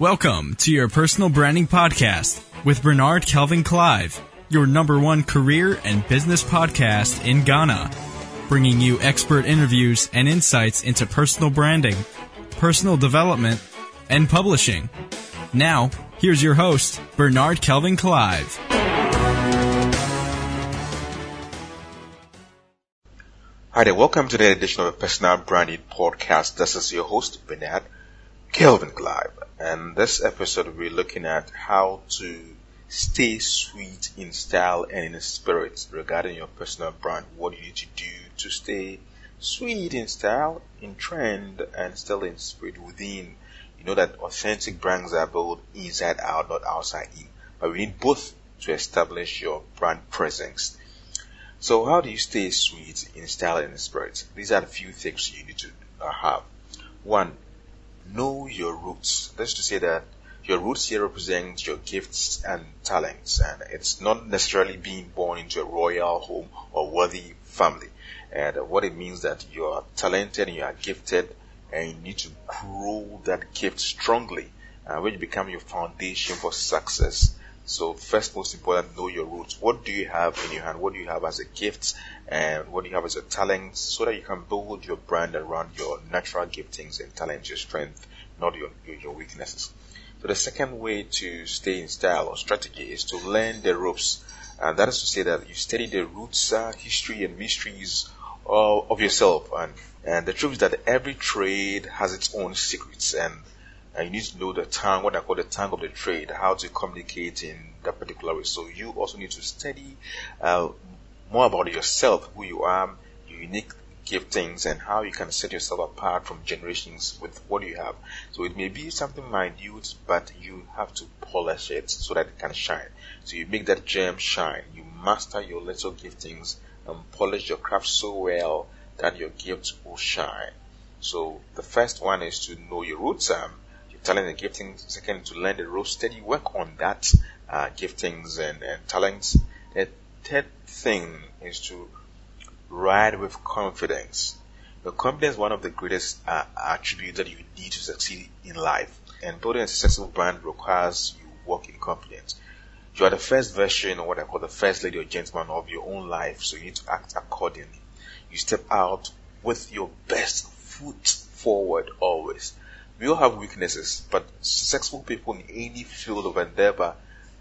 Welcome to your personal branding podcast with Bernard Kelvin Clive, your number one career and business podcast in Ghana, bringing you expert interviews and insights into personal branding, personal development, and publishing. Now, here's your host, Bernard Kelvin Clive. Hi there, welcome to the edition of the Personal Branding Podcast. This is your host, Bernard Kelvin Clive. And this episode we're looking at how to stay sweet in style and in spirit regarding your personal brand. What you need to do to stay sweet in style, in trend, and still in spirit within. You know that authentic brands are built inside out, not outside in. But we need both to establish your brand presence. So how do you stay sweet in style and in spirit? These are the few things you need to uh, have. One, know your roots. That's to say that your roots here represent your gifts and talents, and it's not necessarily being born into a royal home or worthy family. And what it means that you are talented and you are gifted, and you need to grow that gift strongly, uh, which become your foundation for success. So first, most important, know your roots. What do you have in your hand? What do you have as a gift? And what do you have as a talent? So that you can build your brand around your natural giftings and talents, your strength, not your, your, weaknesses. So the second way to stay in style or strategy is to learn the ropes. And that is to say that you study the roots, uh, history and mysteries of, of yourself. And, and the truth is that every trade has its own secrets and and you need to know the tongue, what I call the tongue of the trade, how to communicate in that particular way. So you also need to study uh, more about yourself, who you are, your unique giftings, and how you can set yourself apart from generations with what you have. So it may be something minute, but you have to polish it so that it can shine. So you make that gem shine. You master your little giftings and polish your craft so well that your gift will shine. So the first one is to know your roots. Um, talent and giftings. Second, to learn the role, steady work on that uh, giftings and, and talents. The third thing is to ride with confidence. The confidence is one of the greatest uh, attributes that you need to succeed in life. And building a successful brand requires you work in confidence. You are the first version, or what I call the first lady or gentleman of your own life, so you need to act accordingly. You step out with your best foot forward always. We all have weaknesses, but successful people in any field of endeavor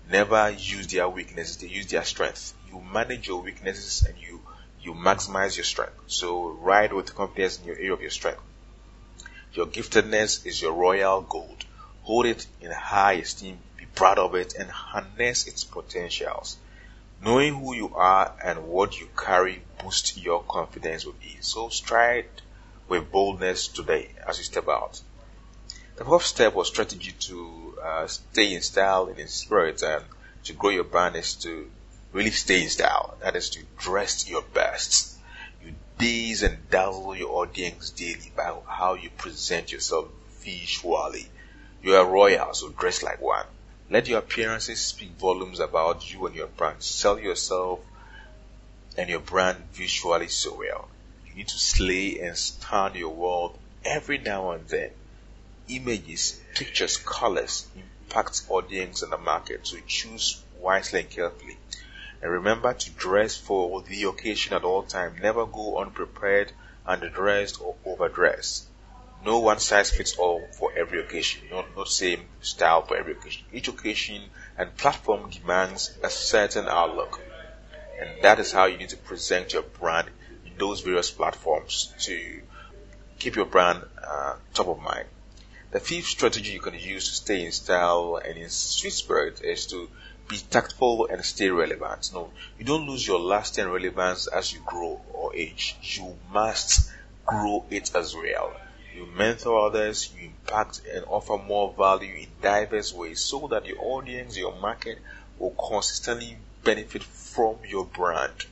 never use their weaknesses, they use their strength. You manage your weaknesses and you, you maximize your strength. So ride with confidence in your area of your strength. Your giftedness is your royal gold. Hold it in high esteem, be proud of it, and harness its potentials. Knowing who you are and what you carry boosts your confidence with ease. So stride with boldness today as you step out. The fourth step or strategy to uh, stay in style and in spirit and to grow your brand is to really stay in style. That is to dress your best. You daze and dazzle your audience daily by how you present yourself visually. You are royal, so dress like one. Let your appearances speak volumes about you and your brand. Sell yourself and your brand visually so well. You need to slay and stun your world every now and then images, pictures, colors impact audience and the market. So choose wisely and carefully. And remember to dress for the occasion at all times. Never go unprepared, underdressed, or overdressed. No one size fits all for every occasion. No, no same style for every occasion. Each occasion and platform demands a certain outlook. And that is how you need to present your brand in those various platforms to keep your brand uh, top of mind. The fifth strategy you can use to stay in style and in sweet spirit is to be tactful and stay relevant. No, you don't lose your lasting relevance as you grow or age. You must grow it as well. You mentor others, you impact and offer more value in diverse ways so that your audience, your market will consistently benefit from your brand.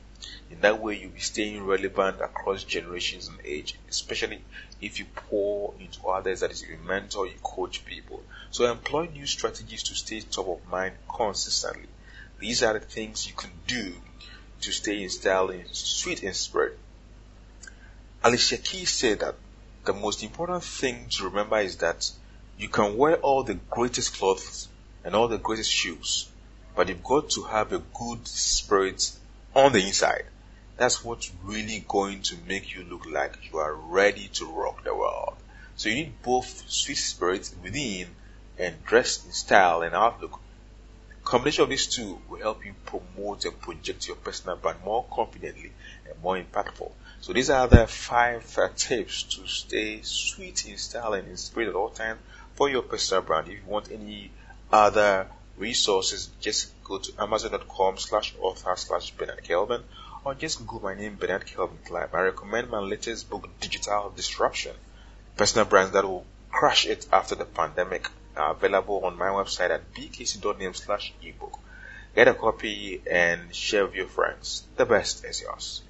In that way, you'll be staying relevant across generations and age, especially if you pour into others, that is, you mentor, you coach people. So employ new strategies to stay top of mind consistently. These are the things you can do to stay in style and sweet in spirit. Alicia Keys said that the most important thing to remember is that You can wear all the greatest clothes and all the greatest shoes, but you've got to have a good spirit on the inside. That's what's really going to make you look like you are ready to rock the world. So you need both sweet spirits within and dress in style and outlook. Combination of these two will help you promote and project your personal brand more confidently and more impactful. So these are the five uh, tips to stay sweet in style and in spirit at all times for your personal brand. If you want any other resources, just go to amazon.com slash author slash Bernard Kelvin or just Google my name, Bernard Kelvin Clive. I recommend my latest book, Digital Disruption. Personal brands that will crush it after the pandemic are available on my website at bkc.name slash ebook. Get a copy and share with your friends. The best is yours.